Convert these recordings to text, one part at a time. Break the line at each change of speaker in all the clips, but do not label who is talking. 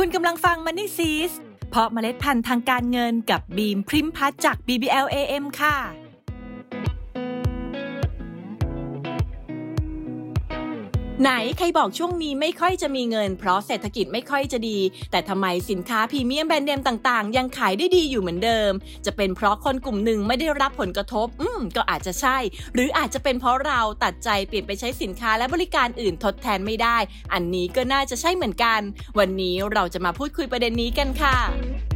คุณกำลังฟัง Money s e e s เพราะเมล็ดพันธุ์ทางการเงินกับบีมพริมพัฒจาก BBL AM ค่ะ ไหนใครบอกช่วงนี้ไม่ค่อยจะมีเงิน เพราะเศรษฐกิจไม่ค่อยจะดี แต่ทำไมสินค้าพรีเมียมแบรนด์เนมต่างๆ ยังขายได้ดีอยู่เหมือนเดิม จะเป็นเพราะคนกลุ่มหนึ่งไม่ได้รับผลกระทบ อืม ก็อาจจะใช่ หรืออาจจะเป็นเพราะเราตัดใจเปลี่ยนไปใช้สินค้าและบริการอื่นทดแทนไม่ได้ อันนี้ก็น่าจะใช่เหมือนกัน วันนี้เราจะมาพูดคุยประเด็นนี้กันค่ะ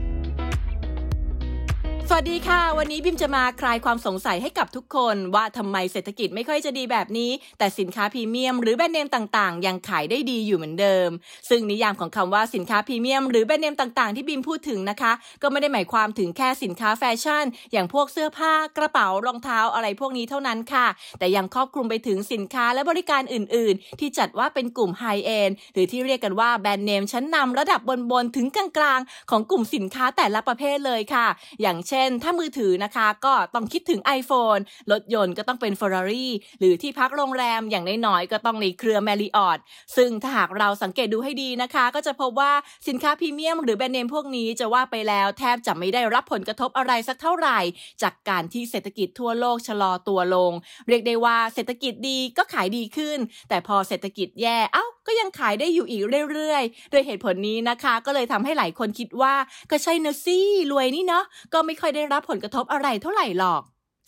สวัสดีค่ะ วันนี้บิมจะมาคลายความสงสัยให้กับทุกคนว่าทำไมเศรษฐกิจไม่ค่อยจะดีแบบนี้ แต่สินค้าพรีเมียมหรือแบรนด์เนมต่างๆ ยังขายได้ดีอยู่เหมือนเดิม ซึ่งนิยามของคำว่าสินค้าพรีเมียมหรือแบรนด์เนมต่างๆ ที่บิมพูดถึงนะคะ ก็ไม่ได้หมายความถึงแค่สินค้าแฟชั่น อย่างพวกเสื้อผ้ากระเป๋ารองเท้าอะไรพวกนี้เท่านั้นค่ะ แต่ยังครอบคลุมไปถึงสินค้าและบริการอื่น ๆ ที่จัดว่าเป็นกลุ่มไฮเอ็นหรือที่เรียกกันว่าแบรนด์เนมชั้นนำระดับบนๆถึงกลางๆของกลุ่มสินค้าแต่ละประเภทเลยค่ะ อย่างเช่นถ้ามือถือนะคะ ก็ต้องคิดถึง iPhone รถยนต์ก็ต้องเป็น Ferrari หรือที่พักโรงแรมอย่างน้อยๆก็ต้องในเครือ Marriott ซึ่งถ้าหากเราสังเกตดูให้ดีนะคะ ก็จะพบว่าสินค้าพรีเมียมหรือแบรนด์เนมพวกนี้จะว่าไปแล้วแทบจะไม่ได้รับผลกระทบอะไรสักเท่าไหร่ จากการที่เศรษฐกิจทั่วโลกชะลอตัวลง เรียกได้ว่าเศรษฐกิจดีก็ขายดีขึ้น แต่พอเศรษฐกิจแย่เอ้าก็ยังขายได้อยู่อีกเรื่อยๆ โดยเหตุผลนี้นะคะ ก็เลยทำให้หลายคนคิดว่าก็ใช่นะซี่รวยนี่เนาะก็ไม่ค่อยได้รับผลกระทบอะไรเท่าไหร่หรอก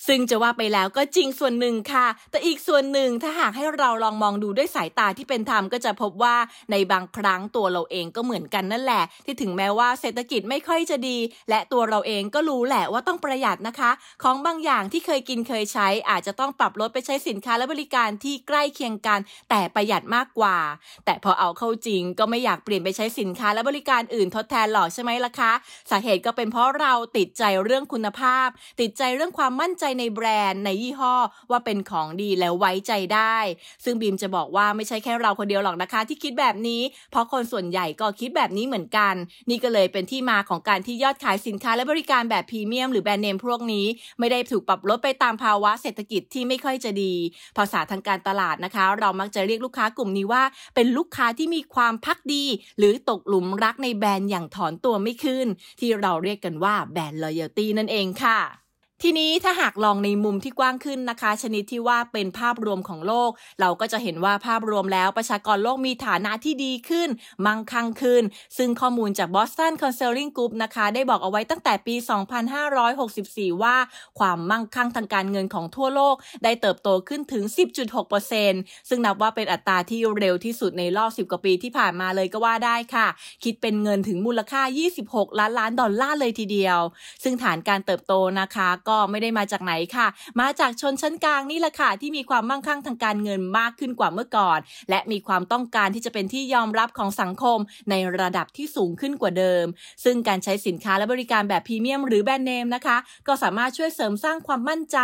ซึ่งจะว่าไปแล้วก็จริงส่วนหนึ่งค่ะ แต่อีกส่วนหนึ่งถ้าหากให้เราลองมองดูด้วยสายตาที่เป็นธรรมก็จะพบว่าในบางครั้งตัวเราเองก็เหมือนกันนั่นแหละ ที่ถึงแม้ว่าเศรษฐกิจไม่ค่อยจะดี และตัวเราเองก็รู้แหละว่าต้องประหยัดนะคะ ของบางอย่างที่เคยกินเคยใช้ อาจจะต้องปรับลดไปใช้สินค้าและบริการที่ใกล้เคียงกัน แต่ประหยัดมากกว่า แต่พอเอาเข้าจริงก็ไม่อยากเปลี่ยนไปใช้สินค้าและบริการอื่นทดแทนหรอกใช่ไหมล่ะคะ สาเหตุก็เป็นเพราะเราติดใจเรื่องคุณภาพ ติดใจเรื่องความมั่นใจในแบรนด์ในยี่ห้อว่าเป็นของดีแล้วไว้ใจได้ ซึ่งบีมจะบอกว่าไม่ใช่แค่เราคนเดียวหรอกนะคะ ที่คิดแบบนี้ เพราะคนส่วนใหญ่ก็คิดแบบนี้เหมือนกัน นี่ก็เลยเป็นที่มาของการที่ยอดขายสินค้าและบริการแบบพรีเมียมหรือแบรนด์เนมพวกนี้ ไม่ได้ถูกปรับลดไปตามภาวะเศรษฐกิจที่ไม่ค่อยจะดี ภาษาทางการตลาดนะคะ เรามักจะเรียกลูกค้ากลุ่มนี้ว่า เป็นลูกค้าที่มีความพักดี หรือตกหลุมรักในแบรนด์อย่างถอนตัวไม่ขึ้น ที่เราเรียกกันว่าแบรนด์ loyalty นั่นเองค่ะ ทีนี้ถ้าหากลองในมุมที่กว้างขึ้นนะคะ ชนิดที่ว่าเป็นภาพรวมของโลก เราก็จะเห็นว่าภาพรวมแล้วประชากรโลกมีฐานะที่ดีขึ้น มั่งคั่งขึ้น ซึ่งข้อมูลจาก Boston Consulting Group นะคะ ได้บอกเอาไว้ตั้งแต่ปี 2564 ว่าความมั่งคั่งทางการเงินของทั่วโลก ได้เติบโตขึ้นถึง 10.6%ซึ่งนับว่าเป็นอัตราที่เร็วที่สุดในรอบ 10 กว่าปีที่ผ่านมาเลยก็ว่าได้ค่ะ คิดเป็นเงินถึงมูลค่า 26 ล้านล้านดอลลาร์เลยทีเดียว ซึ่งฐานการเติบโตนะคะก็ก็ไม่ได้มาจากไหนค่ะ มาจากชนชั้นกลางนี่แหละค่ะที่มีความมั่งคั่งทางการเงินมากขึ้นกว่าเมื่อก่อน และมีความต้องการที่จะเป็นที่ยอมรับของสังคมในระดับที่สูงขึ้นกว่าเดิม ซึ่งการใช้สินค้าและบริการแบบพรีเมียมหรือแบรนด์เนมนะคะ ก็สามารถช่วยเสริมสร้างความมั่นใจ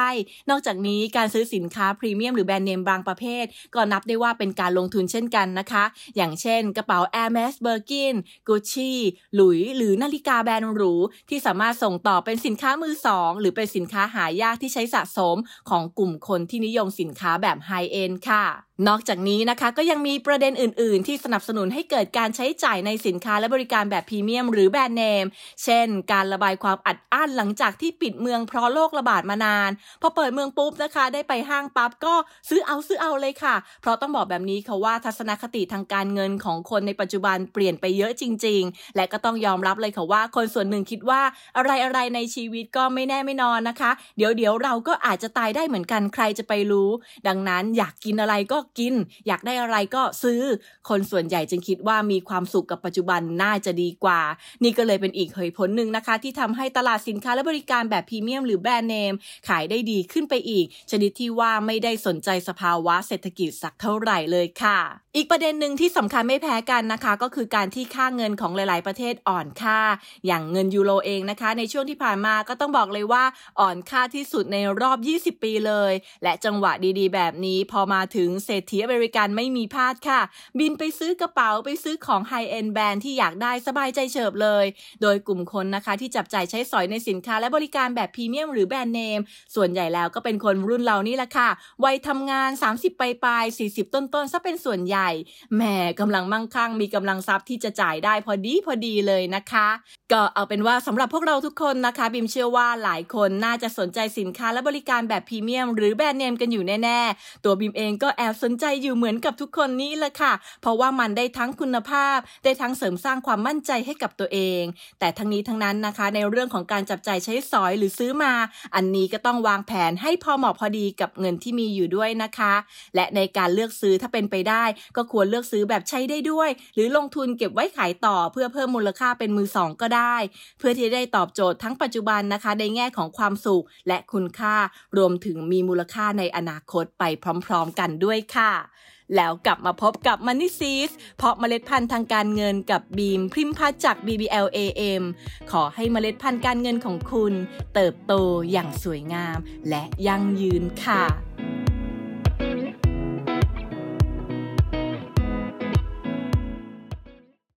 นอกจากนี้การซื้อสินค้าพรีเมียมหรือแบรนด์เนมบางประเภท ก็นับได้ว่าเป็นการลงทุนเช่นกันนะคะ อย่างเช่น กระเป๋า Hermes Birkin Gucci หลุยหรือนาฬิกาแบรนด์หรูที่สามารถส่งต่อเป็นสินค้ามือสองหรือเป็นสิินค้าหายากที่ใช้สะสมของกลุ่มคนที่นิยมสินค้าแบบไฮเอ็นค่ะ นอกจากนี้นะคะก็ยังมีประเด็นอื่น ๆ ที่สนับสนุนให้เกิดการใช้จ่ายในสินค้าและบริการแบบพรีเมียม หรือแบรนด์เนม เช่น การระบายความอัดอั้นหลังจากที่ปิดเมืองเพราะโรคระบาดมานาน พอเปิดเมืองปุ๊บนะคะ ได้ไปห้างปั๊บก็ซื้อเอาซื้อเอาเลยค่ะ เพราะต้องบอกแบบนี้ค่ะว่าทัศนคติทางการเงินของคนในปัจจุบันเปลี่ยนไปเยอะจริง ๆ และก็ต้องยอมรับเลยค่ะว่า คนส่วนหนึ่งคิดว่าอะไรอะไรในชีวิตก็ไม่แน่ไม่นอนนะคะ เดี๋ยวเดี๋ยวเราก็อาจจะตายได้เหมือนกันใครจะไปรู้ ดังนั้นอยากกินอะไรก็กิน อยากได้อะไรก็ซื้อ คนส่วนใหญ่จึงคิดว่ามีความสุขกับปัจจุบันน่าจะดีกว่า นี่ก็เลยเป็นอีกเหตุผลหนึ่งนะคะ ที่ทำให้ตลาดสินค้าและบริการแบบพรีเมียมหรือแบรนด์เนม ขายได้ดีขึ้นไปอีก ชนิดที่ว่าไม่ได้สนใจสภาวะเศรษฐกิจสักเท่าไหร่เลยค่ะ อีกประเด็นหนึ่งที่สำคัญไม่แพ้กันนะคะ ก็คือการที่ค่าเงินของหลาย ๆ ประเทศอ่อนค่า อย่างเงินยูโรเองนะคะ ในช่วงที่ผ่านมาก็ต้องบอกเลยว่าอ่อนค่าที่สุดในรอบ 20 ปีเลย และจังหวะดี ๆ แบบนี้พอมาถึงเศรษษฐีอเมริกันไม่มีพลาดค่ะ บินไปซื้อกระเป๋าไปซื้อของไฮเอ็นแบรนด์ที่อยากได้สบายใจเฉิบเลย โดยกลุ่มคนนะคะที่จับจ่ายใช้สอยในสินค้าและบริการแบบพรีเมียมหรือแบรนด์เนม ส่วนใหญ่แล้วก็เป็นคนรุ่นเรานี่แหละค่ะ วัยทำงาน 30ปลายปลาย 40 ต้นต้นซะเป็นส่วนใหญ่แหมกำลังมั่งคั่งมีกำลังทรัพย์ที่จะจ่ายได้พอดีพอดีเลยนะคะ ก็เอาเป็นว่าสำหรับพวกเราทุกคนนะคะ บิมเชื่อว่าหลายคนน่าจะสนใจสินค้าและบริการแบบพรีเมียม หรือแบรนด์เนมกันอยู่แน่ๆ ตัวบิมเองก็แอบสนใจอยู่เหมือนกับทุกคนนี่แหละค่ะ เพราะว่ามันได้ทั้งคุณภาพ ได้ทั้งเสริมสร้างความมั่นใจให้กับตัวเอง แต่ทั้งนี้ทั้งนั้นนะคะ ในเรื่องของการจับจ่ายใช้สอยหรือซื้อมา อันนี้ก็ต้องวางแผนให้พอเหมาะพอดีกับเงินที่มีอยู่ด้วยนะคะ และในการเลือกซื้อถ้าเป็นไปได้ ก็ควรเลือกซื้อแบบใช้ได้ด้วย หรือลงทุนเก็บไว้ขายต่อเพื่อเพิ่มมูลค่าเป็นมือสองก็ได้ เพื่อที่ได้ตอบโจทย์ทั้งปัจจุบันนะคะ ในแง่ของความสุขและคุณค่ารวมถึงมีมูลค่าในอนาคตไปพร้อม ๆ กันด้วยค่ะแล้วกลับมาพบกับ Money s e e d เพราะเมล็ดพันธุ์ทางการเงินกับบีมพิมพ์พัฒจาก BBLAM ขอให้เมล็ดพันธุ์การเงินของคุณ เติบโตอย่างสวยงามและยั่งยืนค่ะ